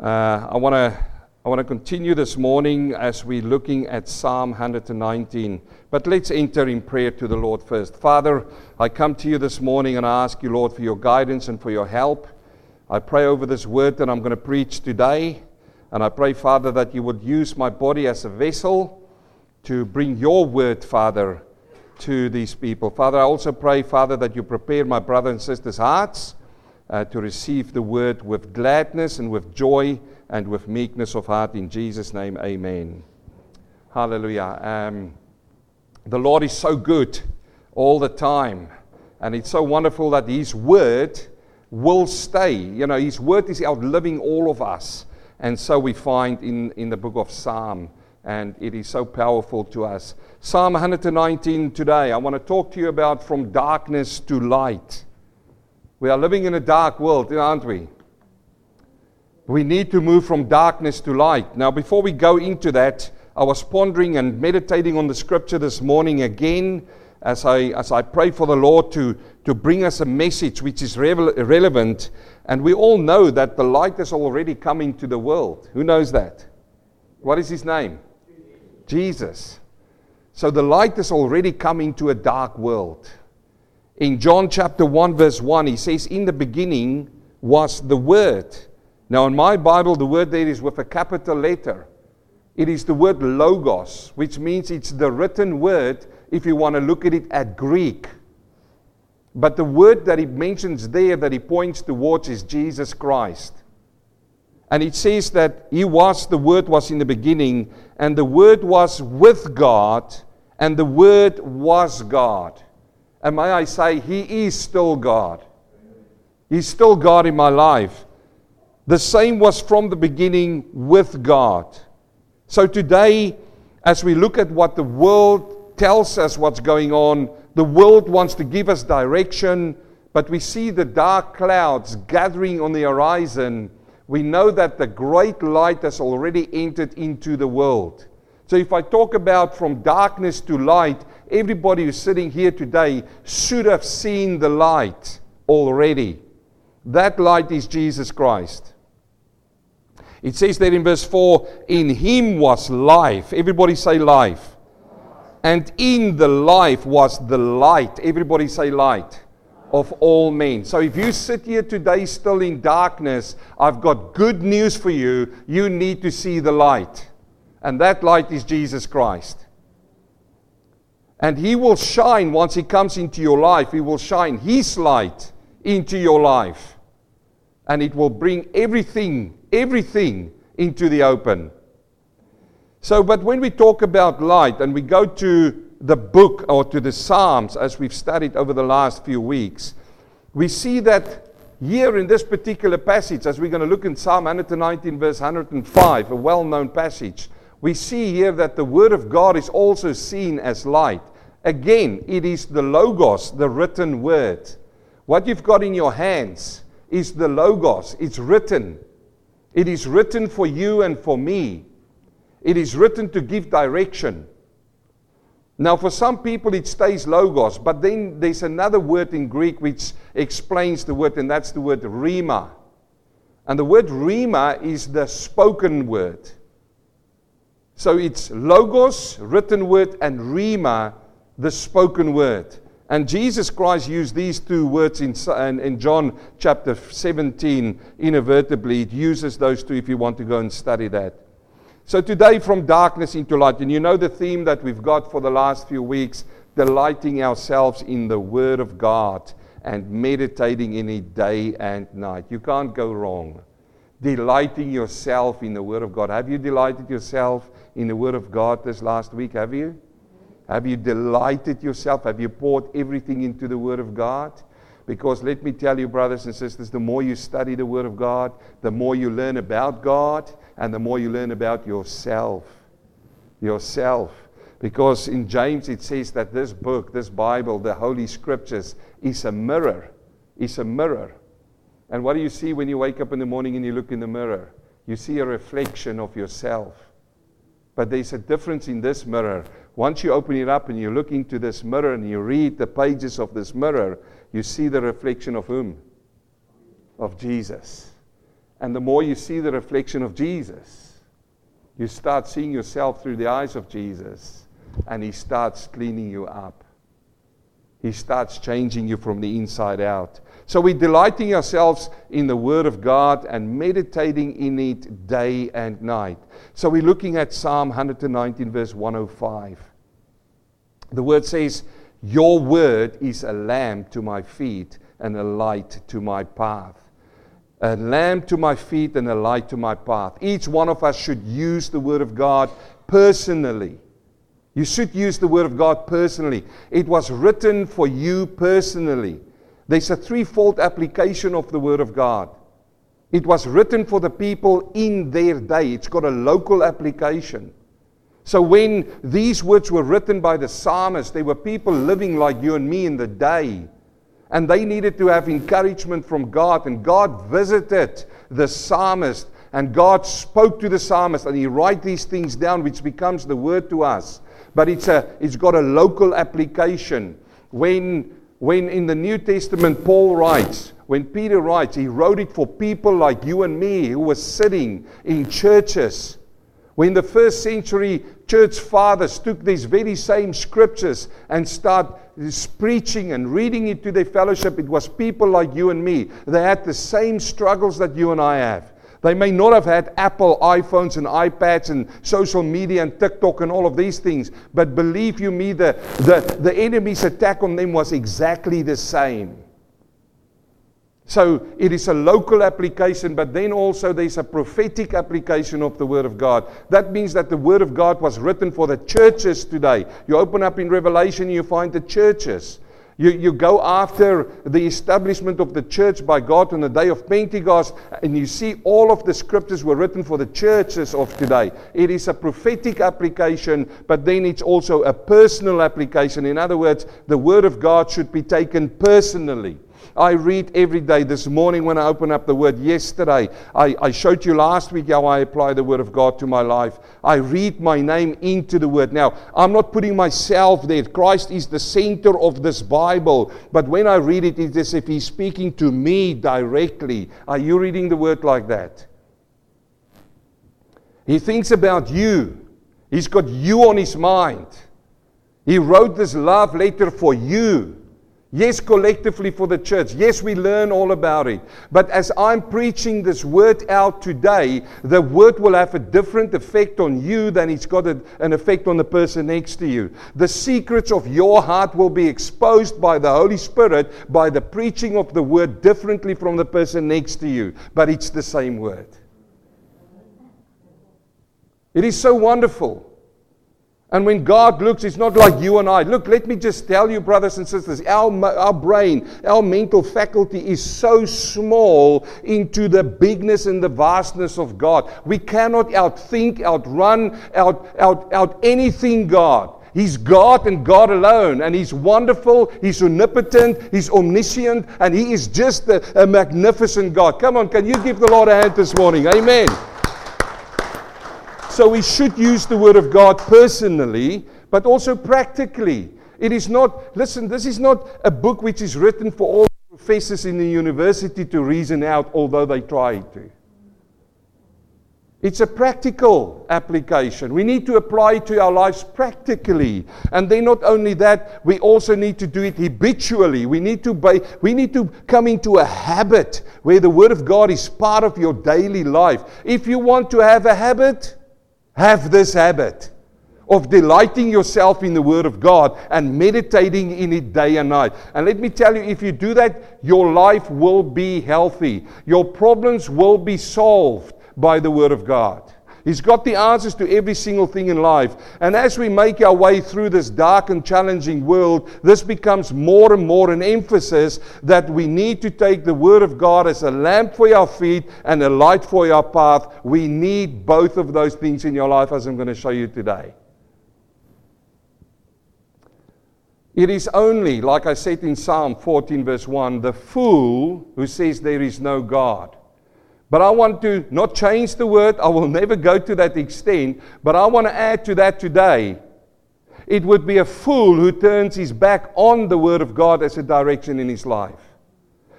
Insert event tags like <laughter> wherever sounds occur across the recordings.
Uh, I want to I want to continue this morning as we're looking at Psalm 119. But let's enter in prayer to the Lord first. Father, I come to you this morning and I ask you, Lord, for your guidance and for your help. I pray over this word that I'm going to preach today. And I pray, Father, that you would use my body as a vessel to bring your word, Father, to these people. Father, I also pray, Father, that you prepare my brother and sisters' hearts uh, to receive the word with gladness and with joy and with meekness of heart. In Jesus' name, amen. Hallelujah. Um, the Lord is so good all the time. And it's so wonderful that His word will stay. You know, His word is outliving all of us. And so we find in, in the book of Psalm. And it is so powerful to us. Psalm 119 today, I want to talk to you about from darkness to light. We are living in a dark world, aren't we? We need to move from darkness to light. Now, before we go into that, I was pondering and meditating on the scripture this morning again as I, as I pray for the Lord to, to bring us a message which is revel- relevant. And we all know that the light has already come into the world. Who knows that? What is his name? Jesus. So the light has already come into a dark world. In John chapter 1, verse 1, he says, In the beginning was the Word now, in my Bible, the word there is with a capital letter. It is the word logos, which means it's the written word if you want to look at it at Greek. But the word that he mentions there that he points towards is Jesus Christ. And it says that he was, the word was in the beginning, and the word was with God, and the word was God. And may I say, he is still God. He's still God in my life. The same was from the beginning with God. So today, as we look at what the world tells us what's going on, the world wants to give us direction, but we see the dark clouds gathering on the horizon. We know that the great light has already entered into the world. So, if I talk about from darkness to light, everybody who's sitting here today should have seen the light already. That light is Jesus Christ. It says there in verse 4 In him was life. Everybody say life. And in the life was the light. Everybody say light of all men. So if you sit here today still in darkness, I've got good news for you. You need to see the light. And that light is Jesus Christ. And He will shine once He comes into your life. He will shine His light into your life. And it will bring everything everything into the open. So, but when we talk about light and we go to the book or to the Psalms as we've studied over the last few weeks, we see that here in this particular passage, as we're going to look in Psalm 119, verse 105, a well known passage, we see here that the Word of God is also seen as light. Again, it is the Logos, the written Word. What you've got in your hands is the Logos, it's written. It is written for you and for me. It is written to give direction. Now, for some people, it stays logos, but then there's another word in Greek which explains the word, and that's the word rhema. And the word rhema is the spoken word. So it's logos, written word, and rhema, the spoken word. And Jesus Christ used these two words in, in John chapter 17 inadvertently. It uses those two if you want to go and study that. So today, from darkness into light, and you know the theme that we've got for the last few weeks delighting ourselves in the Word of God and meditating in it day and night. You can't go wrong. Delighting yourself in the Word of God. Have you delighted yourself in the Word of God this last week? Have you? Have you delighted yourself? Have you poured everything into the Word of God? Because let me tell you, brothers and sisters, the more you study the Word of God, the more you learn about God, and the more you learn about yourself. Yourself. Because in James it says that this book, this Bible, the Holy Scriptures, is a mirror. Is a mirror. And what do you see when you wake up in the morning and you look in the mirror? You see a reflection of yourself. But there's a difference in this mirror. Once you open it up and you look into this mirror and you read the pages of this mirror, you see the reflection of whom? Of Jesus. And the more you see the reflection of Jesus, you start seeing yourself through the eyes of Jesus, and He starts cleaning you up. He starts changing you from the inside out. So we're delighting ourselves in the Word of God and meditating in it day and night. So we're looking at Psalm 119, verse 105. The Word says, Your Word is a lamp to my feet and a light to my path a lamp to my feet and a light to my path. Each one of us should use the Word of God personally. You should use the Word of God personally. It was written for you personally. There's a threefold application of the Word of God. It was written for the people in their day, it's got a local application. So when these words were written by the psalmist, they were people living like you and me in the day. And they needed to have encouragement from God. And God visited the psalmist. And God spoke to the psalmist. And he write these things down, which becomes the word to us. But it's, a, it's got a local application. When, when in the New Testament Paul writes, when Peter writes, he wrote it for people like you and me who were sitting in churches. When the first century church fathers took these very same scriptures and started preaching and reading it to their fellowship, it was people like you and me. They had the same struggles that you and I have. They may not have had Apple iPhones and iPads and social media and TikTok and all of these things, but believe you me, the, the, the enemy's attack on them was exactly the same. So it is a local application, but then also there's a prophetic application of the Word of God. That means that the Word of God was written for the churches today. You open up in Revelation, you find the churches. You, you go after the establishment of the church by God on the day of Pentecost, and you see all of the scriptures were written for the churches of today. It is a prophetic application, but then it's also a personal application. In other words, the Word of God should be taken personally. I read every day. This morning, when I open up the Word, yesterday, I, I showed you last week how I apply the Word of God to my life. I read my name into the Word. Now, I'm not putting myself there. Christ is the center of this Bible. But when I read it, it's as if He's speaking to me directly. Are you reading the Word like that? He thinks about you. He's got you on his mind. He wrote this love letter for you. Yes, collectively for the church. Yes, we learn all about it. But as I'm preaching this word out today, the word will have a different effect on you than it's got a, an effect on the person next to you. The secrets of your heart will be exposed by the Holy Spirit by the preaching of the word differently from the person next to you. But it's the same word. It is so wonderful. And when God looks, it's not like you and I. Look, let me just tell you, brothers and sisters, our, our brain, our mental faculty is so small into the bigness and the vastness of God. We cannot outthink, outrun, out, out, out anything God. He's God and God alone. And He's wonderful, He's omnipotent, He's omniscient, and He is just a, a magnificent God. Come on, can you give the Lord a hand this morning? Amen. So we should use the Word of God personally, but also practically. It is not, listen, this is not a book which is written for all professors in the university to reason out, although they try to. It's a practical application. We need to apply it to our lives practically. And then not only that, we also need to do it habitually. We need to be, we need to come into a habit where the word of God is part of your daily life. If you want to have a habit, have this habit of delighting yourself in the Word of God and meditating in it day and night. And let me tell you, if you do that, your life will be healthy. Your problems will be solved by the Word of God. He's got the answers to every single thing in life. And as we make our way through this dark and challenging world, this becomes more and more an emphasis that we need to take the Word of God as a lamp for our feet and a light for our path. We need both of those things in your life, as I'm going to show you today. It is only, like I said in Psalm 14, verse 1, the fool who says there is no God. But I want to not change the word. I will never go to that extent. But I want to add to that today. It would be a fool who turns his back on the word of God as a direction in his life.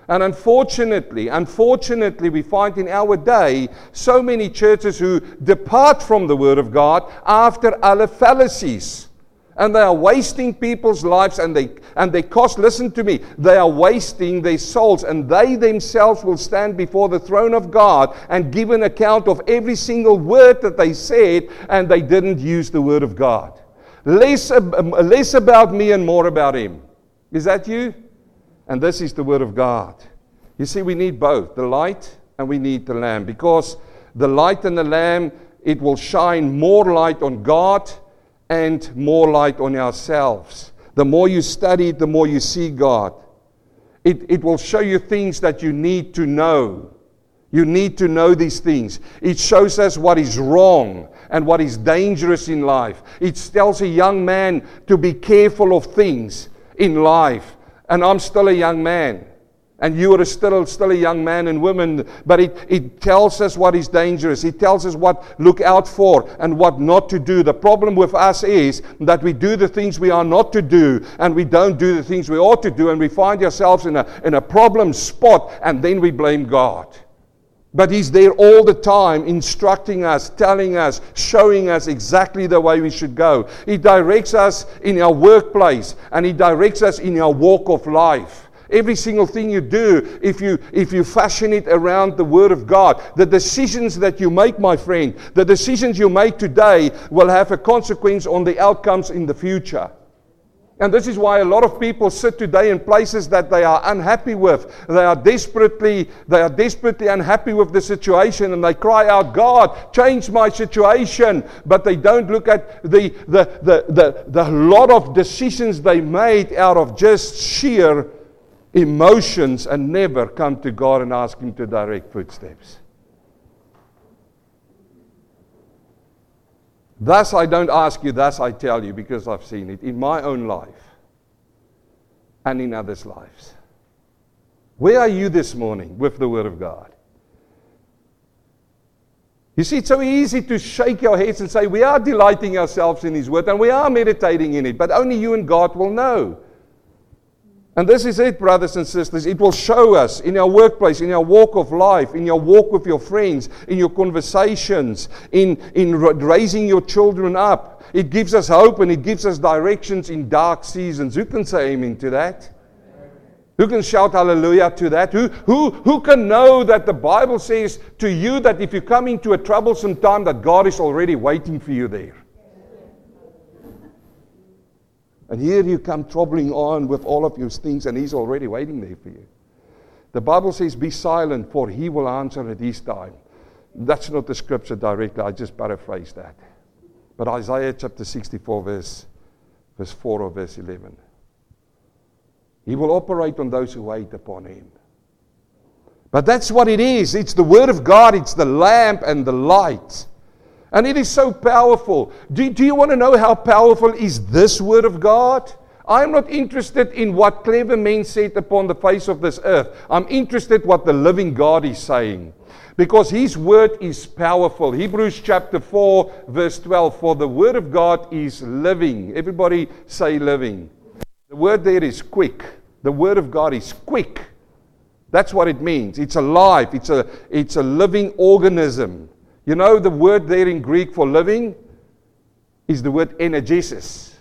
And unfortunately, unfortunately, we find in our day so many churches who depart from the Word of God after other fallacies. And they are wasting people's lives and they, and they cost, listen to me, they are wasting their souls and they themselves will stand before the throne of God and give an account of every single word that they said and they didn't use the Word of God. Less, um, less about me and more about Him. Is that you? And this is the Word of God. You see, we need both the light and we need the lamb because the light and the lamb it will shine more light on God and more light on ourselves. The more you study it, the more you see God. It, it will show you things that you need to know. You need to know these things. It shows us what is wrong and what is dangerous in life. It tells a young man to be careful of things in life and I'm still a young man. And you are still, still a young man and woman, but it, it tells us what is dangerous. It tells us what look out for and what not to do. The problem with us is that we do the things we are not to do, and we don't do the things we ought to do, and we find ourselves in a, in a problem spot, and then we blame God. But He's there all the time, instructing us, telling us, showing us exactly the way we should go. He directs us in our workplace and He directs us in our walk of life. Every single thing you do, if you, if you fashion it around the Word of God, the decisions that you make, my friend, the decisions you make today will have a consequence on the outcomes in the future. And this is why a lot of people sit today in places that they are unhappy with. They are desperately, they are desperately unhappy with the situation and they cry out, God, change my situation. But they don't look at the, the, the, the, the lot of decisions they made out of just sheer emotions and never come to God and ask Him to direct footsteps. Thus, I don't ask you, thus, I tell you, because I've seen it in my own life and in others' lives. Where are you this morning with the Word of God? You see, it's so easy to shake your heads and say, We are delighting ourselves in His Word and we are meditating in it, but only you and God will know. And this is it, brothers and sisters. It will show us in our workplace, in our walk of life, in your walk with your friends, in your conversations, in, in raising your children up. It gives us hope and it gives us directions in dark seasons. Who can say amen to that? Who can shout hallelujah to that? Who, who, who can know that the Bible says to you that if you come into a troublesome time, that God is already waiting for you there? And here you come troubling on with all of your things, and He's already waiting there for you. The Bible says, Be silent, for He will answer at His time. That's not the scripture directly, I just paraphrase that. But Isaiah chapter 64, verse, verse 4 or verse 11. He will operate on those who wait upon Him. But that's what it is. It's the Word of God, it's the lamp and the light. And it is so powerful. Do, do you want to know how powerful is this word of God? I'm not interested in what clever men said upon the face of this earth. I'm interested what the living God is saying. Because his word is powerful. Hebrews chapter 4, verse 12. For the word of God is living. Everybody say living. The word there is quick. The word of God is quick. That's what it means. It's alive. It's a, it's a living organism. You know, the word there in Greek for living is the word energesis.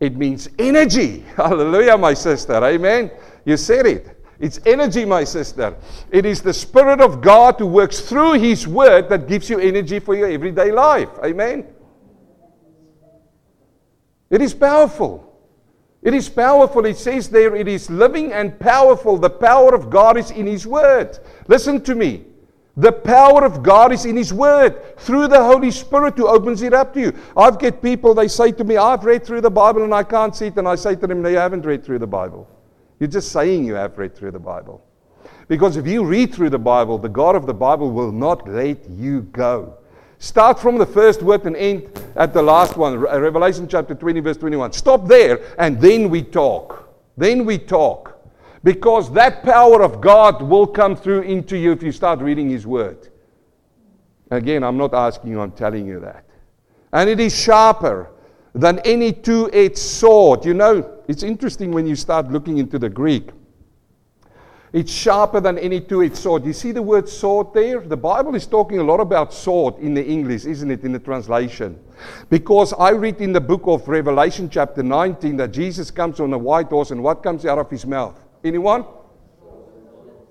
It means energy. <laughs> Hallelujah, my sister. Amen. You said it. It's energy, my sister. It is the Spirit of God who works through His Word that gives you energy for your everyday life. Amen. It is powerful. It is powerful. It says there, it is living and powerful. The power of God is in His Word. Listen to me. The power of God is in His Word through the Holy Spirit who opens it up to you. I've get people, they say to me, I've read through the Bible and I can't see it. And I say to them, No, you haven't read through the Bible. You're just saying you have read through the Bible. Because if you read through the Bible, the God of the Bible will not let you go. Start from the first word and end at the last one, Revelation chapter 20, verse 21. Stop there, and then we talk. Then we talk. Because that power of God will come through into you if you start reading His Word. Again, I'm not asking you, I'm telling you that. And it is sharper than any two edged sword. You know, it's interesting when you start looking into the Greek. It's sharper than any two edged sword. You see the word sword there? The Bible is talking a lot about sword in the English, isn't it, in the translation? Because I read in the book of Revelation, chapter 19, that Jesus comes on a white horse, and what comes out of his mouth? Anyone?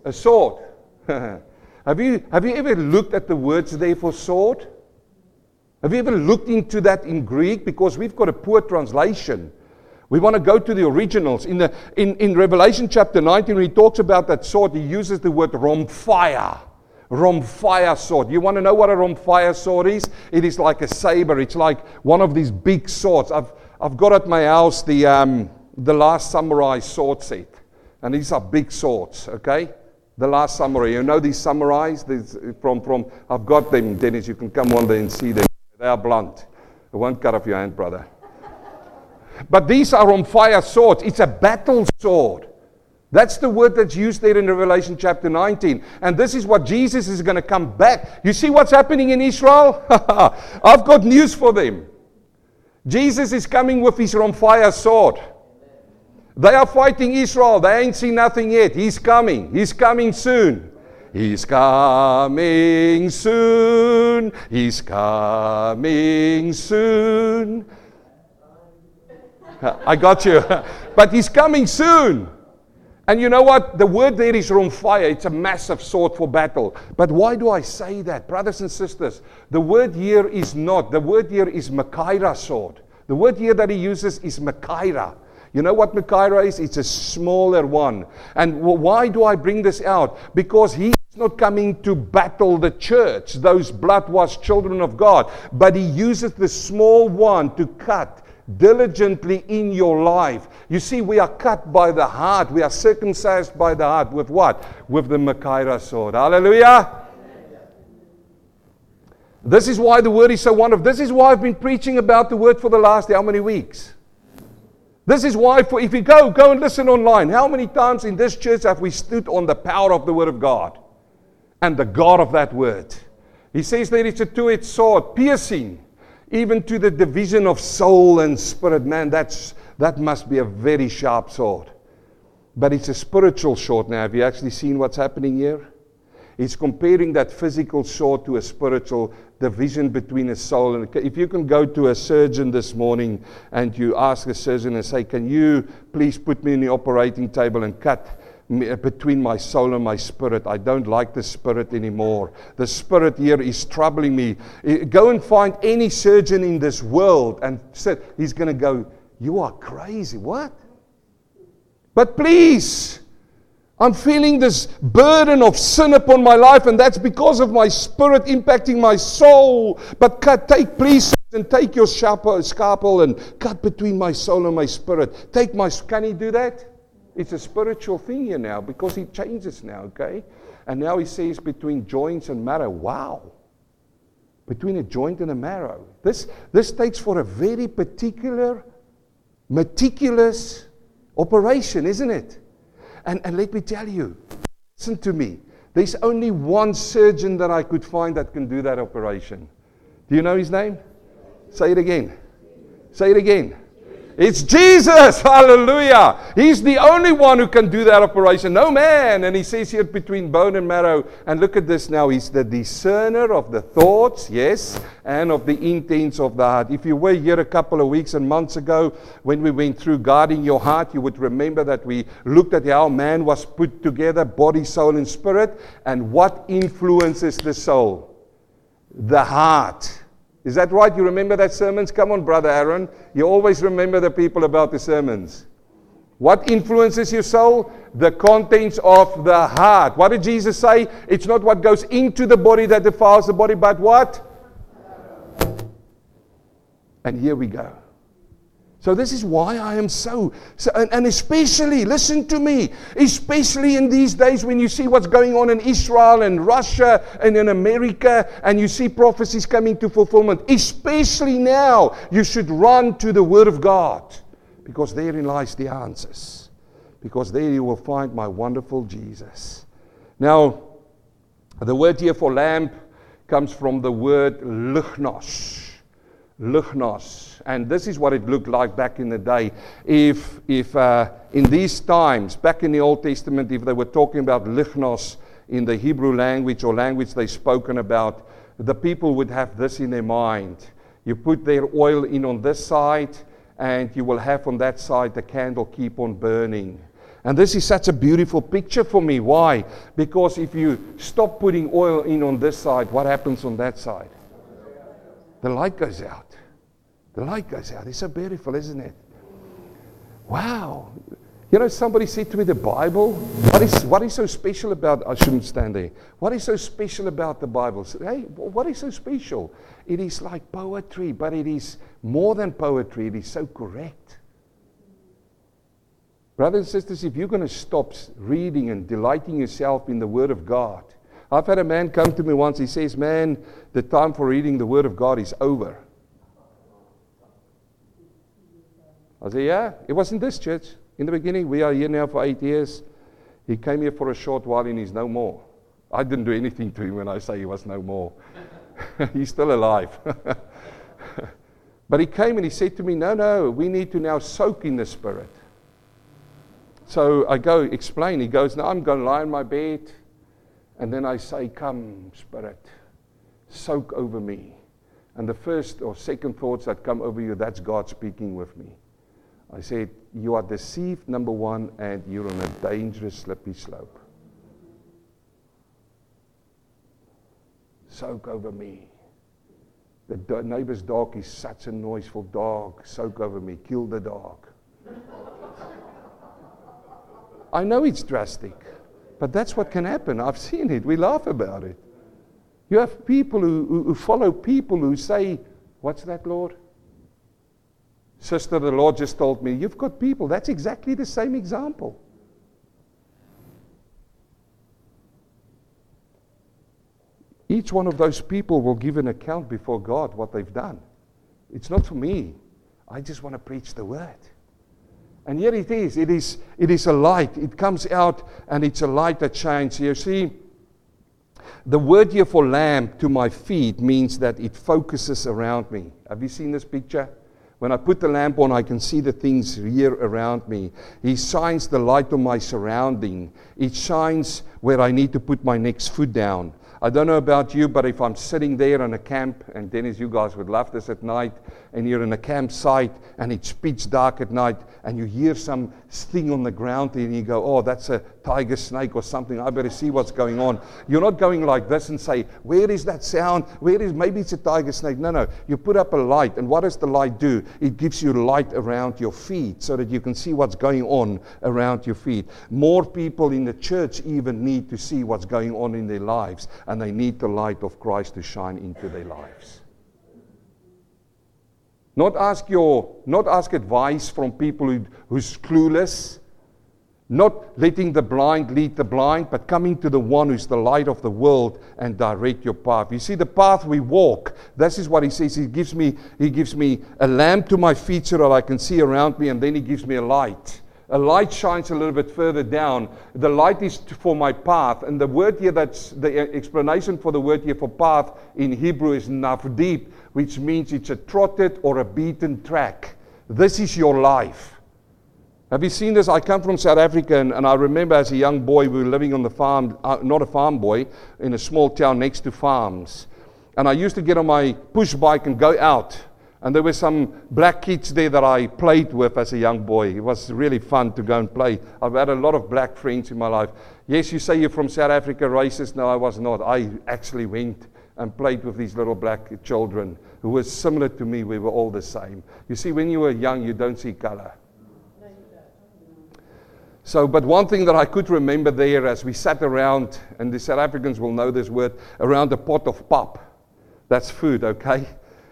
A sword. <laughs> have, you, have you ever looked at the words there for sword? Have you ever looked into that in Greek? Because we've got a poor translation. We want to go to the originals. In, the, in, in Revelation chapter 19, when he talks about that sword, he uses the word rhomphaia. Rhomphaia sword. You want to know what a rhomphaia sword is? It is like a saber. It's like one of these big swords. I've, I've got at my house the, um, the last samurai sword set. And these are big swords, okay? The last samurai. You know these samurais? These, from, from, I've got them, Dennis. You can come one day and see them. They are blunt. It won't cut off your hand, brother. But these are on fire swords. It's a battle sword. That's the word that's used there in Revelation chapter 19. And this is what Jesus is going to come back. You see what's happening in Israel? <laughs> I've got news for them. Jesus is coming with his on fire sword. They are fighting Israel. They ain't seen nothing yet. He's coming. He's coming soon. He's coming soon. He's coming soon. I got you. <laughs> but he's coming soon. And you know what? The word there is fire. It's a massive sword for battle. But why do I say that? Brothers and sisters, the word here is not. The word here is Machaira sword. The word here that he uses is Machaira. You know what Machaira is? It's a smaller one. And why do I bring this out? Because he is not coming to battle the church, those blood washed children of God, but he uses the small one to cut diligently in your life. You see, we are cut by the heart. We are circumcised by the heart. With what? With the Machaira sword. Hallelujah. This is why the word is so wonderful. This is why I've been preaching about the word for the last how many weeks? This is why, for, if you go, go and listen online. How many times in this church have we stood on the power of the word of God and the God of that word? He says that it's a two edged sword, piercing even to the division of soul and spirit. Man, that's, that must be a very sharp sword. But it's a spiritual sword now. Have you actually seen what's happening here? He's comparing that physical sword to a spiritual division between a soul and a, if you can go to a surgeon this morning and you ask a surgeon and say, Can you please put me in the operating table and cut uh, between my soul and my spirit. I don't like the spirit anymore. The spirit here is troubling me. Go and find any surgeon in this world and said he's going to go, "You are crazy." What? But please, I'm feeling this burden of sin upon my life, and that's because of my spirit impacting my soul. But cut, take, please, and take your scalpel and cut between my soul and my spirit. Take my. Can he do that? It's a spiritual thing here now because he changes now, okay? And now he says between joints and marrow. Wow. Between a joint and a marrow. This, this takes for a very particular, meticulous operation, isn't it? And, and let me tell you, listen to me. There's only one surgeon that I could find that can do that operation. Do you know his name? Say it again. Say it again. It's Jesus. Hallelujah. He's the only one who can do that operation. No man. And he says here between bone and marrow. And look at this now. He's the discerner of the thoughts, yes, and of the intents of the heart. If you were here a couple of weeks and months ago when we went through guarding your heart, you would remember that we looked at how man was put together body, soul, and spirit, and what influences the soul. The heart. Is that right? You remember that sermons? Come on, Brother Aaron. You always remember the people about the sermons. What influences your soul? The contents of the heart. What did Jesus say? It's not what goes into the body that defiles the body, but what? And here we go. So, this is why I am so, so and, and, especially, listen to me, especially in these days when you see what's going on in Israel and Russia and in America, and you see prophecies coming to fulfillment, especially now, you should run to the Word of God because therein lies the answers. Because there you will find my wonderful Jesus. Now, the word here for lamp comes from the word lichnos Lignos. And this is what it looked like back in the day. If, if uh, in these times, back in the Old Testament, if they were talking about Lignos in the Hebrew language or language they spoken about, the people would have this in their mind. You put their oil in on this side, and you will have on that side the candle keep on burning. And this is such a beautiful picture for me. Why? Because if you stop putting oil in on this side, what happens on that side? The light goes out. The light goes out. It's so beautiful, isn't it? Wow. You know, somebody said to me, the Bible, what is, what is so special about, I shouldn't stand there. What is so special about the Bible? Hey, what is so special? It is like poetry, but it is more than poetry. It is so correct. Brothers and sisters, if you're going to stop reading and delighting yourself in the Word of God, I've had a man come to me once. He says, Man, the time for reading the Word of God is over. I said, Yeah, it was in this church. In the beginning, we are here now for eight years. He came here for a short while and he's no more. I didn't do anything to him when I say he was no more. <laughs> he's still alive. <laughs> but he came and he said to me, No, no, we need to now soak in the Spirit. So I go explain. He goes, Now I'm going to lie in my bed. And then I say, Come, Spirit, soak over me. And the first or second thoughts that come over you, that's God speaking with me. I said, You are deceived, number one, and you're on a dangerous, slippery slope. Soak over me. The do- neighbor's dog is such a noiseful dog. Soak over me. Kill the dog. I know it's drastic, but that's what can happen. I've seen it. We laugh about it. You have people who, who, who follow people who say, What's that, Lord? Sister, the Lord just told me, you've got people. That's exactly the same example. Each one of those people will give an account before God what they've done. It's not for me. I just want to preach the word. And here it is. It is, it is a light. It comes out and it's a light that shines. You see, the word here for lamp to my feet means that it focuses around me. Have you seen this picture? When I put the lamp on, I can see the things here around me. He shines the light on my surrounding. It shines where I need to put my next foot down. I don't know about you, but if I'm sitting there in a camp, and Dennis, you guys would love this at night, and you're in a campsite and it's pitch dark at night, and you hear some thing on the ground, and you go, Oh, that's a tiger snake or something. I better see what's going on. You're not going like this and say, Where is that sound? Where is maybe it's a tiger snake? No, no. You put up a light, and what does the light do? It gives you light around your feet so that you can see what's going on around your feet. More people in the church even need to see what's going on in their lives and they need the light of Christ to shine into their lives. Not ask, your, not ask advice from people who, who's clueless. Not letting the blind lead the blind, but coming to the one who's the light of the world and direct your path. You see, the path we walk, this is what he says. He gives me, he gives me a lamp to my feet so that I can see around me, and then he gives me a light. A light shines a little bit further down. The light is for my path. And the word here that's the explanation for the word here for path in Hebrew is navdeep, which means it's a trotted or a beaten track. This is your life. Have you seen this? I come from South Africa, and, and I remember as a young boy, we were living on the farm, uh, not a farm boy, in a small town next to farms. And I used to get on my push bike and go out and there were some black kids there that I played with as a young boy. It was really fun to go and play. I've had a lot of black friends in my life. Yes, you say you're from South Africa, racist. No, I was not. I actually went and played with these little black children who were similar to me. We were all the same. You see, when you were young, you don't see color. So, but one thing that I could remember there as we sat around, and the South Africans will know this word, around a pot of pap. That's food, okay?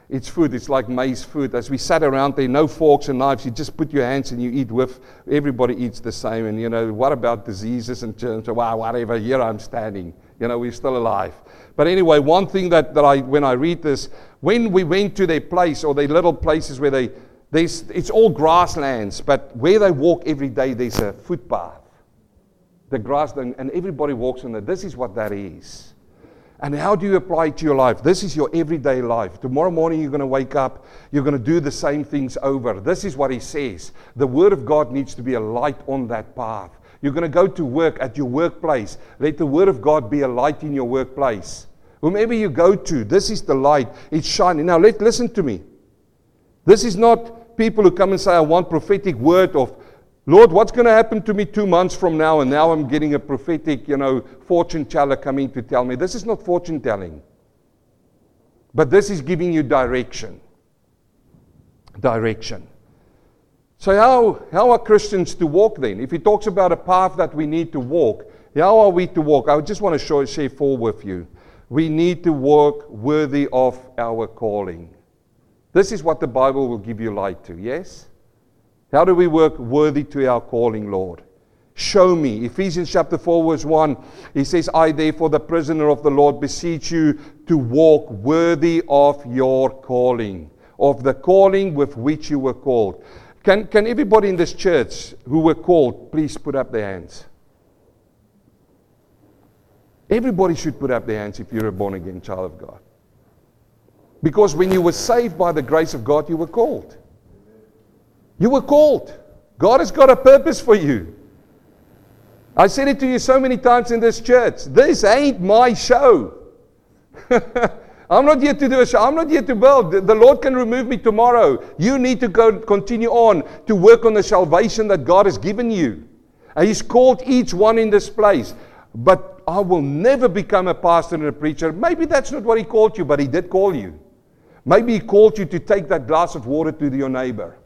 It's food. It's like maize food. As we sat around there, no forks and knives. You just put your hands and you eat with. Everybody eats the same. And, you know, what about diseases and germs? Wow, whatever. Here I'm standing. You know, we're still alive. But anyway, one thing that, that I, when I read this, when we went to their place or their little places where they, it's all grasslands, but where they walk every day, there's a footpath. The grass, and everybody walks on it. This is what that is. And how do you apply it to your life? This is your everyday life. Tomorrow morning, you're going to wake up, you're going to do the same things over. This is what he says. The Word of God needs to be a light on that path. You're going to go to work at your workplace. Let the Word of God be a light in your workplace. Whomever you go to, this is the light. It's shining. Now, let, listen to me. This is not people who come and say, I want prophetic word of Lord, what's going to happen to me two months from now? And now I'm getting a prophetic, you know, fortune teller coming to tell me. This is not fortune telling. But this is giving you direction. Direction. So, how, how are Christians to walk then? If he talks about a path that we need to walk, how are we to walk? I just want to show, share four with you. We need to walk worthy of our calling. This is what the Bible will give you light to, yes? How do we work worthy to our calling, Lord? Show me. Ephesians chapter 4, verse 1, he says, I therefore, the prisoner of the Lord, beseech you to walk worthy of your calling, of the calling with which you were called. Can, can everybody in this church who were called please put up their hands? Everybody should put up their hands if you're a born again child of God. Because when you were saved by the grace of God, you were called. You were called. God has got a purpose for you. I said it to you so many times in this church. This ain't my show. <laughs> I'm not here to do a show. I'm not here to build. The Lord can remove me tomorrow. You need to go continue on to work on the salvation that God has given you. And He's called each one in this place. But I will never become a pastor and a preacher. Maybe that's not what He called you, but He did call you. Maybe He called you to take that glass of water to your neighbor.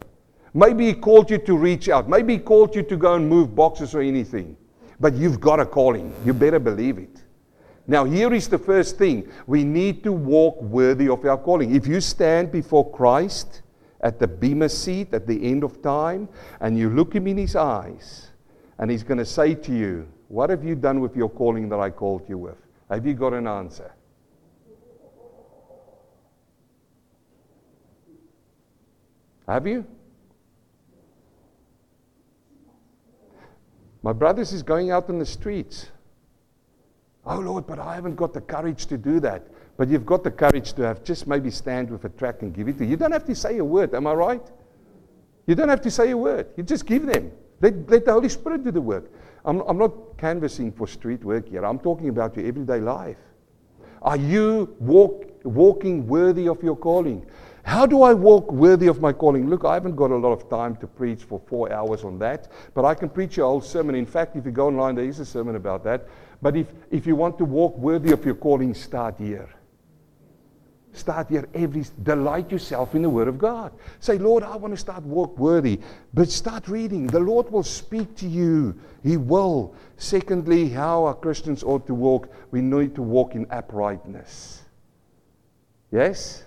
Maybe He called you to reach out. Maybe He called you to go and move boxes or anything. But you've got a calling. You better believe it. Now, here is the first thing we need to walk worthy of our calling. If you stand before Christ at the Bema seat at the end of time and you look him in his eyes, and he's going to say to you, What have you done with your calling that I called you with? Have you got an answer? Have you? My brothers is going out in the streets. Oh Lord, but I haven't got the courage to do that. But you've got the courage to have just maybe stand with a track and give it to you. You don't have to say a word, am I right? You don't have to say a word. You just give them. Let, let the Holy Spirit do the work. I'm, I'm not canvassing for street work here. I'm talking about your everyday life. Are you walk, walking worthy of your calling? How do I walk worthy of my calling? Look, I haven't got a lot of time to preach for four hours on that, but I can preach a whole sermon. In fact, if you go online, there is a sermon about that. But if, if you want to walk worthy of your calling, start here. Start here every delight yourself in the Word of God. Say, Lord, I want to start walk worthy. But start reading. The Lord will speak to you. He will. Secondly, how our Christians ought to walk, we need to walk in uprightness. Yes?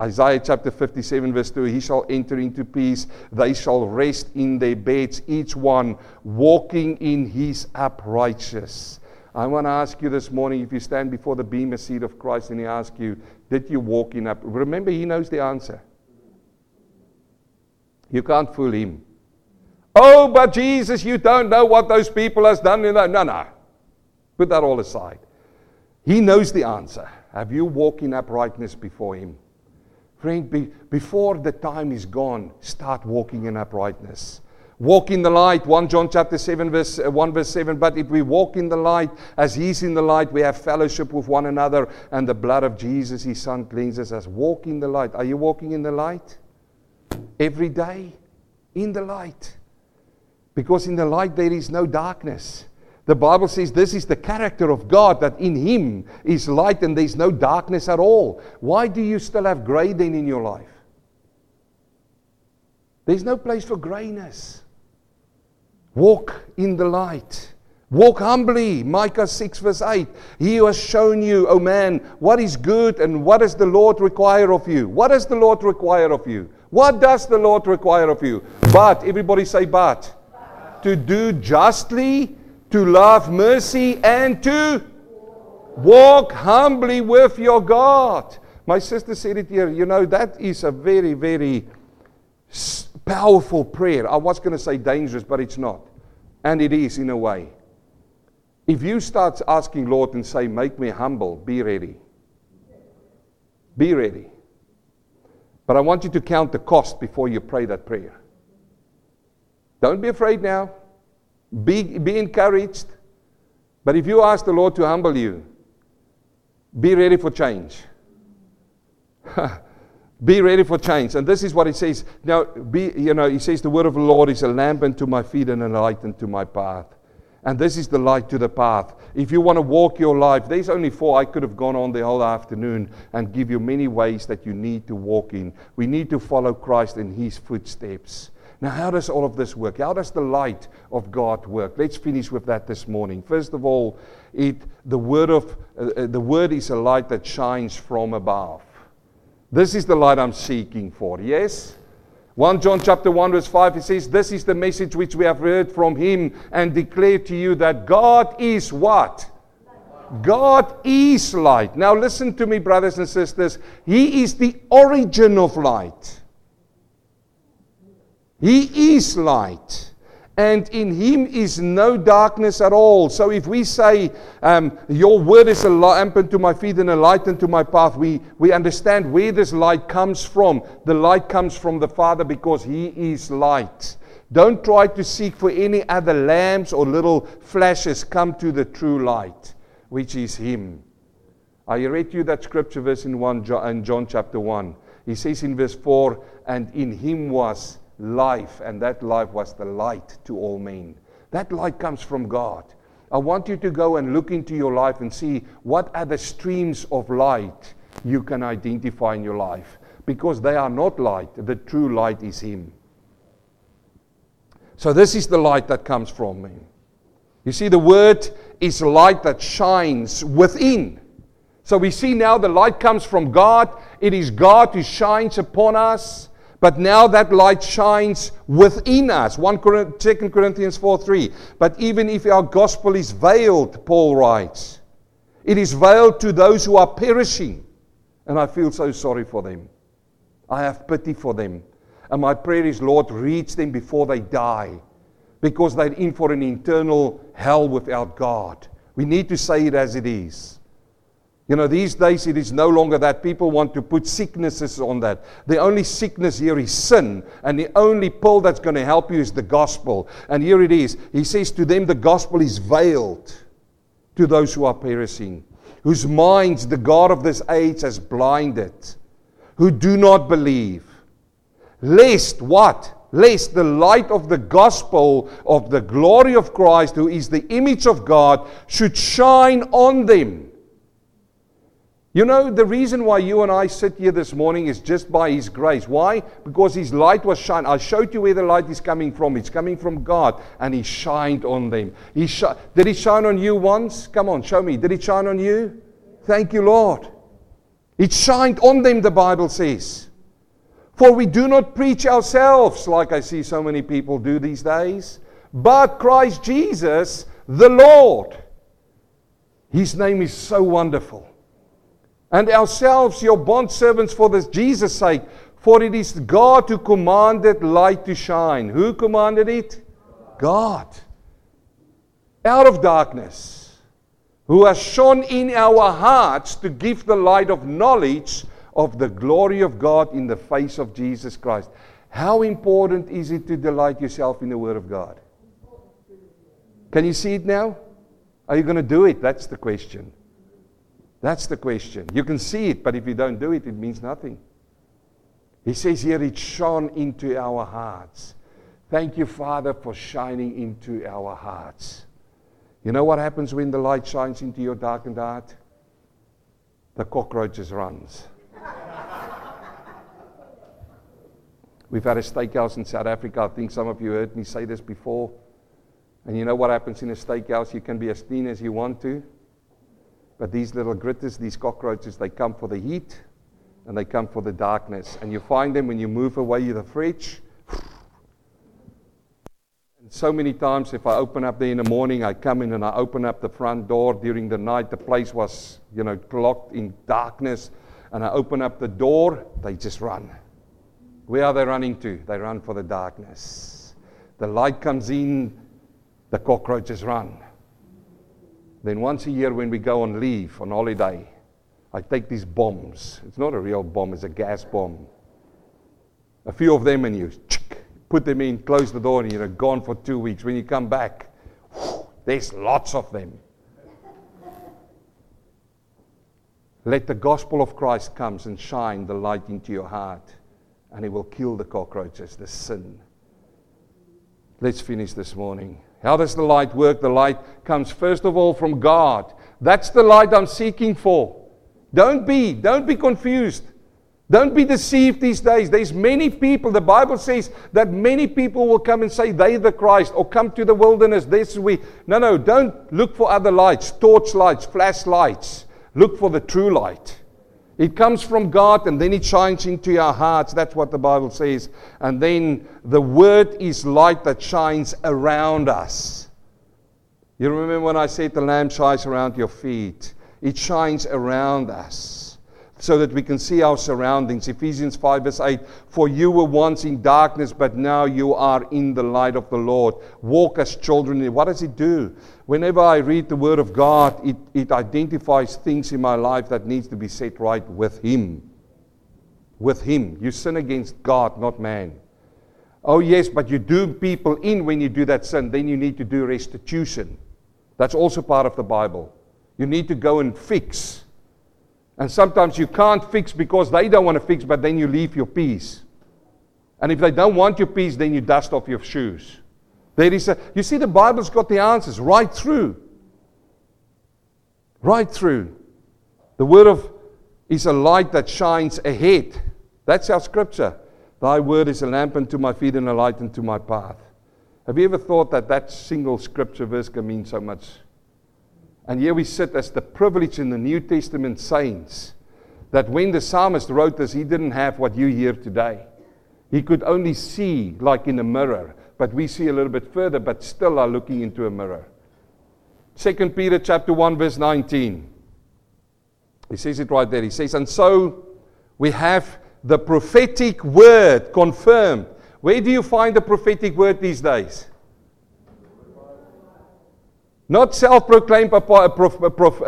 Isaiah chapter 57, verse 2 He shall enter into peace, they shall rest in their beds, each one walking in his uprightness. I want to ask you this morning if you stand before the bema seat of Christ and he asks you, Did you walk in up? Remember, he knows the answer. You can't fool him. Oh, but Jesus, you don't know what those people has done. No, no. Put that all aside. He knows the answer. Have you walked in uprightness before him? Friend, be, before the time is gone, start walking in uprightness. Walk in the light. 1 John chapter 7, verse uh, 1 verse 7. But if we walk in the light as he's in the light, we have fellowship with one another, and the blood of Jesus, his son, cleanses us. Walk in the light. Are you walking in the light? Every day? In the light. Because in the light there is no darkness. The Bible says this is the character of God, that in Him is light and there's no darkness at all. Why do you still have gray then in your life? There's no place for grayness. Walk in the light. Walk humbly. Micah 6, verse 8. He who has shown you, oh man, what is good and what does the Lord require of you? What does the Lord require of you? What does the Lord require of you? But, everybody say, but. but. To do justly to love mercy, and to walk humbly with your God. My sister said it here. You know, that is a very, very powerful prayer. I was going to say dangerous, but it's not. And it is in a way. If you start asking Lord and say, Make me humble, be ready. Be ready. But I want you to count the cost before you pray that prayer. Don't be afraid now. Be, be encouraged. But if you ask the Lord to humble you, be ready for change. <laughs> be ready for change. And this is what he says. Now, be, you know, he says, The word of the Lord is a lamp unto my feet and a light unto my path. And this is the light to the path. If you want to walk your life, there's only four. I could have gone on the whole afternoon and give you many ways that you need to walk in. We need to follow Christ in his footsteps. Now, how does all of this work? How does the light of God work? Let's finish with that this morning. First of all, it, the, word of, uh, uh the word is a light that shines from above. This is the light I'm seeking for, yes? 1 John chapter 1 verse 5 it says this is the message which we have heard from him and declare to you that God is what? God is light. Now listen to me brothers and sisters. He is the origin of light. He is light and in him is no darkness at all. So if we say, um, Your word is a lamp unto my feet and a light unto my path, we, we understand where this light comes from. The light comes from the Father because he is light. Don't try to seek for any other lamps or little flashes. Come to the true light, which is him. I read you that scripture verse in, one, in John chapter 1. He says in verse 4, And in him was life, and that life was the light to all men. That light comes from God. I want you to go and look into your life and see what are the streams of light you can identify in your life because they are not light. The true light is Him. So, this is the light that comes from Him. You see, the Word is light that shines within. So, we see now the light comes from God. It is God who shines upon us. But now that light shines within us. 1 2 Corinthians 4 3. But even if our gospel is veiled, Paul writes, it is veiled to those who are perishing. And I feel so sorry for them. I have pity for them. And my prayer is, Lord, reach them before they die. Because they're in for an eternal hell without God. We need to say it as it is. You know, these days it is no longer that. People want to put sicknesses on that. The only sickness here is sin, and the only pill that's going to help you is the gospel. And here it is. He says to them, the gospel is veiled to those who are perishing, whose minds the God of this age has blinded, who do not believe. Lest what? Lest the light of the gospel of the glory of Christ, who is the image of God, should shine on them. You know, the reason why you and I sit here this morning is just by His grace. Why? Because His light was shined. I showed you where the light is coming from. It's coming from God, and He shined on them. He sh- Did He shine on you once? Come on, show me. Did He shine on you? Thank you, Lord. It shined on them, the Bible says. For we do not preach ourselves, like I see so many people do these days, but Christ Jesus, the Lord. His name is so wonderful and ourselves your bondservants for this Jesus' sake. For it is God who commanded light to shine. Who commanded it? God. Out of darkness. Who has shone in our hearts to give the light of knowledge of the glory of God in the face of Jesus Christ. How important is it to delight yourself in the Word of God? Can you see it now? Are you going to do it? That's the question. That's the question. You can see it, but if you don't do it, it means nothing. He says here, it shone into our hearts. Thank you, Father, for shining into our hearts. You know what happens when the light shines into your darkened heart? The cockroaches runs. <laughs> We've had a steakhouse in South Africa. I think some of you heard me say this before. And you know what happens in a steakhouse? You can be as clean as you want to. But these little gritters, these cockroaches, they come for the heat and they come for the darkness. And you find them when you move away the fridge. And so many times, if I open up there in the morning, I come in and I open up the front door during the night. The place was, you know, locked in darkness. And I open up the door, they just run. Where are they running to? They run for the darkness. The light comes in, the cockroaches run. Then once a year, when we go on leave, on holiday, I take these bombs. It's not a real bomb, it's a gas bomb. A few of them, and you put them in, close the door, and you're gone for two weeks. When you come back, there's lots of them. Let the gospel of Christ comes and shine the light into your heart, and it will kill the cockroaches, the sin. Let's finish this morning. How does the light work? The light comes first of all from God. That's the light I'm seeking for. Don't be, don't be confused. Don't be deceived these days. There's many people, the Bible says that many people will come and say they the Christ or come to the wilderness. This we no no, don't look for other lights, torch lights, flash lights. Look for the true light. It comes from God and then it shines into your hearts. That's what the Bible says. And then the word is light that shines around us. You remember when I said the lamp shines around your feet? It shines around us so that we can see our surroundings. Ephesians 5, verse 8 For you were once in darkness, but now you are in the light of the Lord. Walk as children. What does it do? Whenever I read the Word of God, it, it identifies things in my life that needs to be set right with Him. With Him. You sin against God, not man. Oh, yes, but you do people in when you do that sin. Then you need to do restitution. That's also part of the Bible. You need to go and fix. And sometimes you can't fix because they don't want to fix, but then you leave your peace. And if they don't want your peace, then you dust off your shoes. Is a, you see, the Bible's got the answers right through. Right through. The word of is a light that shines ahead. That's our scripture. Thy word is a lamp unto my feet and a light unto my path. Have you ever thought that that single scripture verse can mean so much? And here we sit as the privilege in the New Testament saints that when the psalmist wrote this, he didn't have what you hear today. He could only see like in a mirror, but we see a little bit further, but still are looking into a mirror. 2 Peter chapter 1, verse 19. He says it right there. He says, And so we have the prophetic word confirmed. Where do you find the prophetic word these days? Not self proclaimed uh, uh,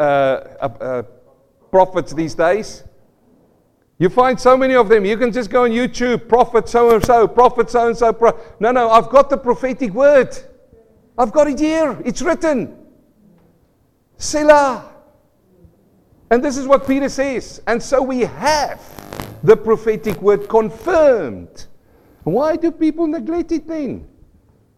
uh, prophets these days. You find so many of them. You can just go on YouTube, prophet so and so, prophet so and so. No, no, I've got the prophetic word. I've got it here. It's written. Selah. And this is what Peter says. And so we have the prophetic word confirmed. Why do people neglect it then?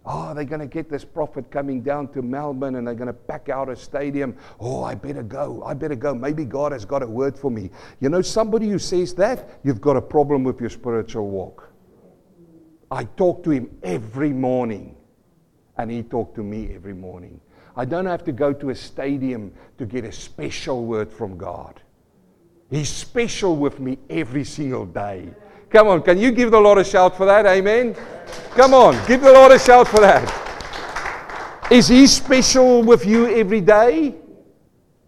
Oh, they're going to get this prophet coming down to Melbourne and they're going to pack out a stadium. Oh, I better go. I better go. Maybe God has got a word for me. You know, somebody who says that, you've got a problem with your spiritual walk. I talk to him every morning, and he talked to me every morning. I don't have to go to a stadium to get a special word from God. He's special with me every single day. Come on, can you give the Lord a shout for that? Amen. Come on, give the Lord a shout for that. Is He special with you every day?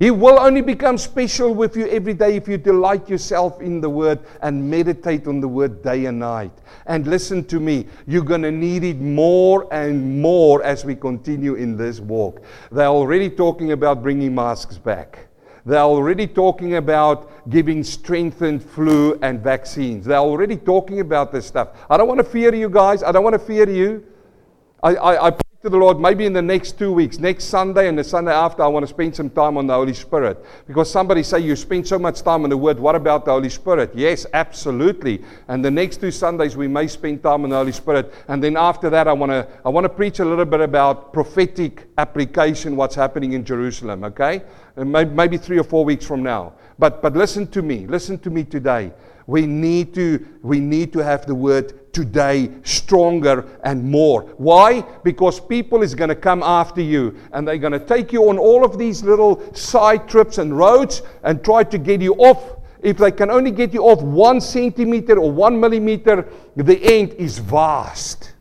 He will only become special with you every day if you delight yourself in the Word and meditate on the Word day and night. And listen to me, you're going to need it more and more as we continue in this walk. They're already talking about bringing masks back. They're already talking about giving strengthened flu and vaccines. They're already talking about this stuff. I don't want to fear you guys. I don't want to fear you. I, I, I to the Lord maybe in the next two weeks, next Sunday and the Sunday after, I want to spend some time on the Holy Spirit. Because somebody say you spend so much time on the Word, what about the Holy Spirit? Yes, absolutely. And the next two Sundays we may spend time on the Holy Spirit. And then after that, I want to I want to preach a little bit about prophetic application, what's happening in Jerusalem. Okay, and maybe, three or four weeks from now. But but listen to me, listen to me today. We need to, we need to have the word today stronger and more. Why? Because people is going to come after you and they're going to take you on all of these little side trips and roads and try to get you off. If they can only get you off one centimeter or one millimeter, the end is vast.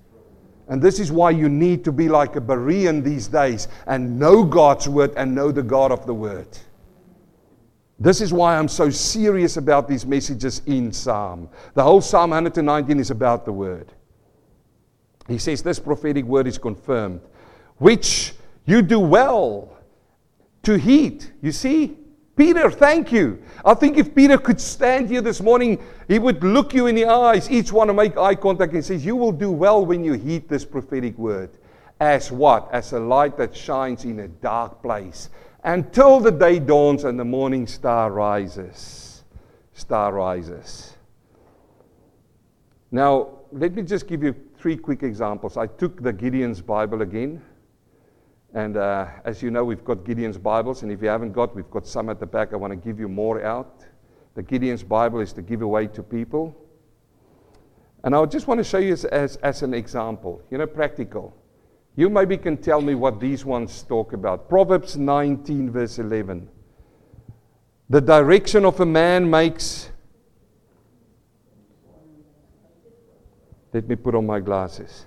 And this is why you need to be like a Berean these days and know God's word and know the God of the word. This is why I'm so serious about these messages in Psalm. The whole Psalm 119 is about the word. He says this prophetic word is confirmed, which you do well to heat. You see? Peter, thank you. I think if Peter could stand here this morning, he would look you in the eyes, each one to make eye contact, and says, You will do well when you heed this prophetic word. As what? As a light that shines in a dark place until the day dawns and the morning star rises. Star rises. Now, let me just give you three quick examples. I took the Gideon's Bible again. And uh, as you know, we've got Gideon's Bibles, and if you haven't got, we've got some at the back. I want to give you more out. The Gideon's Bible is to give away to people. And I just want to show you as, as, as an example, you know, practical. You maybe can tell me what these ones talk about. Proverbs 19, verse 11. The direction of a man makes. Let me put on my glasses.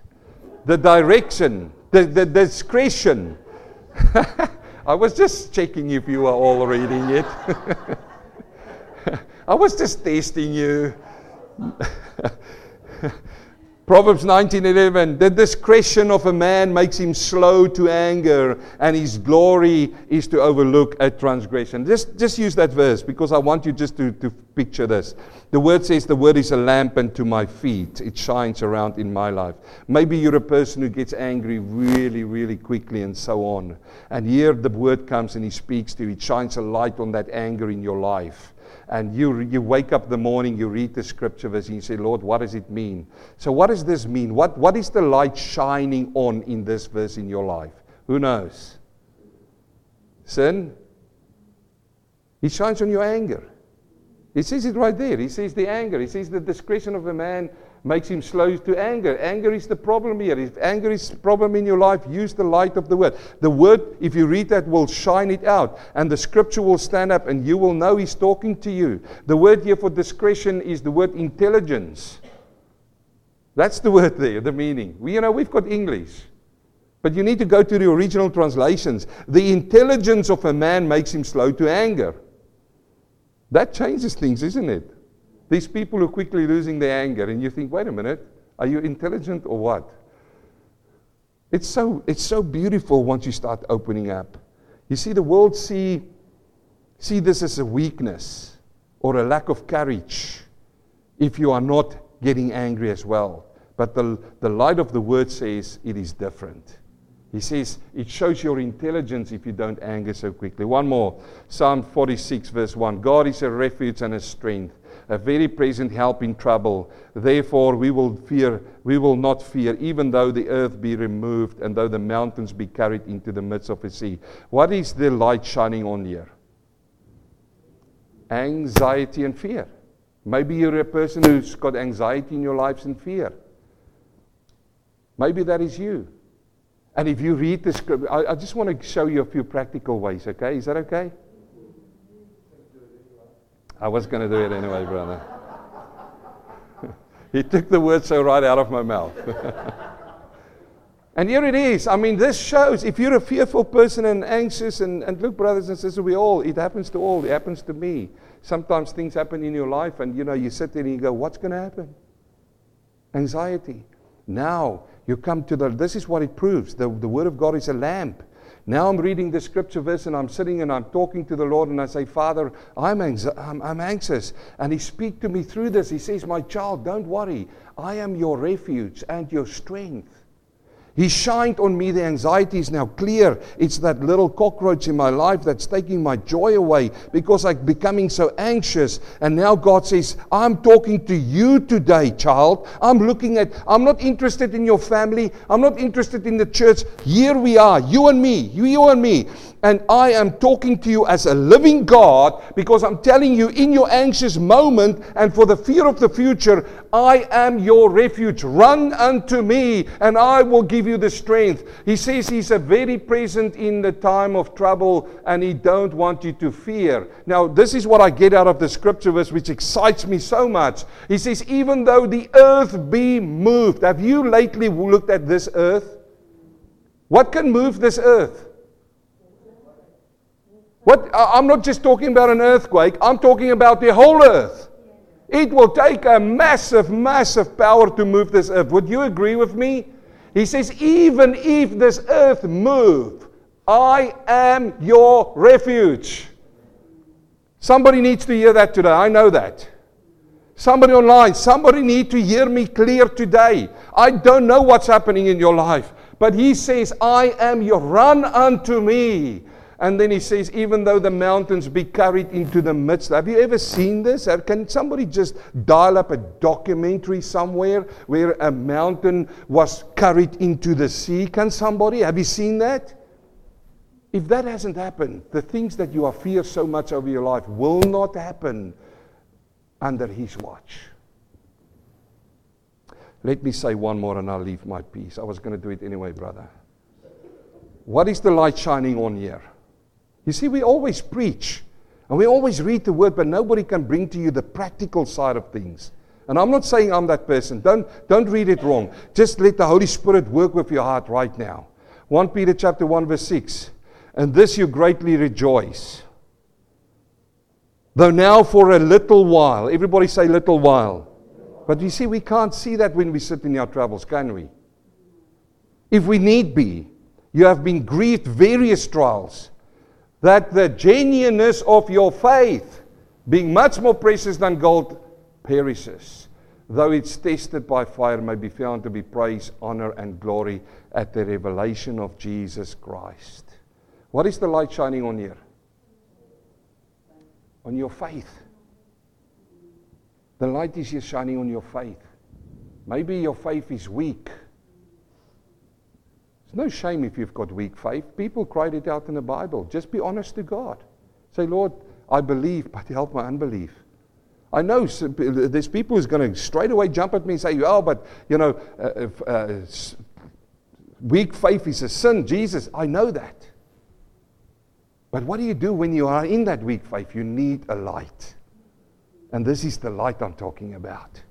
The direction the, the discretion. <laughs> I was just checking if you are all reading it. <laughs> I was just testing you. <laughs> Proverbs 19:11 The discretion of a man makes him slow to anger and his glory is to overlook a transgression. Just just use that verse because I want you just to, to picture this. The word says the word is a lamp unto my feet. It shines around in my life. Maybe you're a person who gets angry really, really quickly and so on. And here the word comes and he speaks to you. It shines a light on that anger in your life and you, you wake up the morning, you read the scripture verse, and you say, Lord, what does it mean? So, what does this mean? What, what is the light shining on in this verse in your life? Who knows? Sin? He shines on your anger. He says it right there. He says the anger. He says the discretion of a man makes him slow to anger. Anger is the problem here. If anger is problem in your life, use the light of the word. The word, if you read that, will shine it out. And the scripture will stand up and you will know he's talking to you. The word here for discretion is the word intelligence. That's the word there, the meaning. We, you know, we've got English. But you need to go to the original translations. The intelligence of a man makes him slow to anger. That changes things, isn't it? These people are quickly losing their anger, and you think, wait a minute, are you intelligent or what? It's so, it's so beautiful once you start opening up. You see, the world see, see this as a weakness or a lack of courage if you are not getting angry as well. But the, the light of the word says it is different. He says it shows your intelligence if you don't anger so quickly. One more Psalm 46, verse 1 God is a refuge and a strength a very present help in trouble. Therefore, we will fear, we will not fear, even though the earth be removed and though the mountains be carried into the midst of the sea. What is the light shining on here? Anxiety and fear. Maybe you're a person who's got anxiety in your lives and fear. Maybe that is you. And if you read the script, I, I just want to show you a few practical ways, okay? Is that okay? I was going to do it anyway, brother. <laughs> he took the word so right out of my mouth. <laughs> and here it is. I mean, this shows if you're a fearful person and anxious, and, and look, brothers and sisters, we all, it happens to all, it happens to me. Sometimes things happen in your life, and you know, you sit there and you go, What's going to happen? Anxiety. Now, you come to the, this is what it proves. The, the Word of God is a lamp. Now I'm reading the scripture verse and I'm sitting and I'm talking to the Lord and I say, Father, I'm, anx- I'm, I'm anxious. And He speaks to me through this. He says, My child, don't worry. I am your refuge and your strength. He shined on me. The anxiety is now clear. It's that little cockroach in my life that's taking my joy away because I'm becoming so anxious. And now God says, I'm talking to you today, child. I'm looking at, I'm not interested in your family. I'm not interested in the church. Here we are, you and me, you, you and me. And I am talking to you as a living God because I'm telling you in your anxious moment and for the fear of the future, I am your refuge. Run unto me and I will give you the strength. He says he's a very present in the time of trouble and he don't want you to fear. Now, this is what I get out of the scripture verse which excites me so much. He says, even though the earth be moved. Have you lately looked at this earth? What can move this earth? What, I'm not just talking about an earthquake, I'm talking about the whole earth. It will take a massive, massive power to move this earth. Would you agree with me? He says, even if this earth move, I am your refuge. Somebody needs to hear that today. I know that. Somebody online, somebody need to hear me clear today. I don't know what's happening in your life, but he says, I am your run unto me. And then he says, even though the mountains be carried into the midst. Have you ever seen this? Can somebody just dial up a documentary somewhere where a mountain was carried into the sea? Can somebody? Have you seen that? If that hasn't happened, the things that you are fear so much over your life will not happen under his watch. Let me say one more and I'll leave my peace. I was going to do it anyway, brother. What is the light shining on here? You see, we always preach and we always read the word, but nobody can bring to you the practical side of things. And I'm not saying I'm that person. Don't, don't read it wrong. Just let the Holy Spirit work with your heart right now. 1 Peter chapter 1, verse 6. And this you greatly rejoice. Though now for a little while, everybody say little while. But you see, we can't see that when we sit in our travels, can we? If we need be, you have been grieved various trials that the genuineness of your faith, being much more precious than gold, perishes, though it's tested by fire, may be found to be praise, honor, and glory at the revelation of Jesus Christ. What is the light shining on here? On your faith. The light is here shining on your faith. Maybe your faith is weak. It's no shame if you've got weak faith. People cried it out in the Bible. Just be honest to God. Say, Lord, I believe, but help my unbelief. I know there's people who's going to straight away jump at me and say, oh, but, you know, uh, uh, weak faith is a sin. Jesus, I know that. But what do you do when you are in that weak faith? You need a light. And this is the light I'm talking about.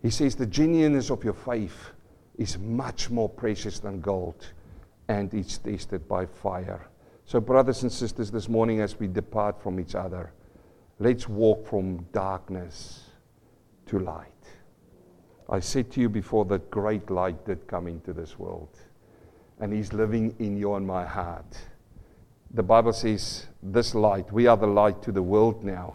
He says the genuineness of your faith is much more precious than gold, and it's tested by fire. So, brothers and sisters, this morning as we depart from each other, let's walk from darkness to light. I said to you before that great light did come into this world, and He's living in your and my heart. The Bible says, This light, we are the light to the world now.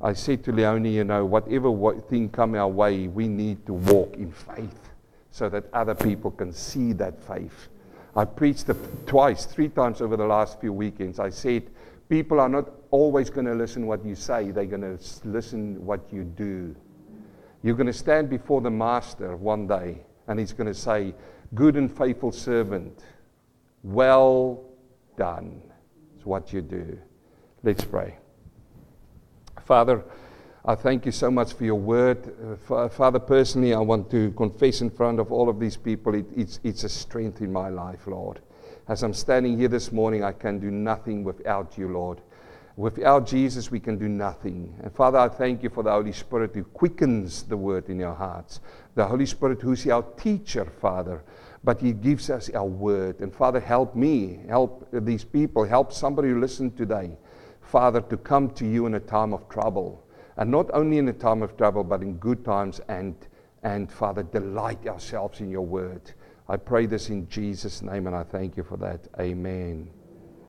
I said to Leonie, you know, whatever thing come our way, we need to walk in faith so that other people can see that faith. I preached twice, three times over the last few weekends. I said, people are not always going to listen what you say, they're going to listen what you do. You're going to stand before the master one day, and he's going to say, Good and faithful servant, well done. It's what you do. Let's pray. Father, I thank you so much for your word. Uh, Father, personally, I want to confess in front of all of these people it, it's, it's a strength in my life, Lord. As I'm standing here this morning, I can do nothing without you, Lord. Without Jesus, we can do nothing. And Father, I thank you for the Holy Spirit who quickens the word in our hearts. The Holy Spirit who's our teacher, Father, but He gives us our word. And Father, help me, help these people, help somebody who listened today, Father, to come to you in a time of trouble and not only in a time of trouble, but in good times. And, and Father, delight ourselves in your word. I pray this in Jesus' name, and I thank you for that. Amen.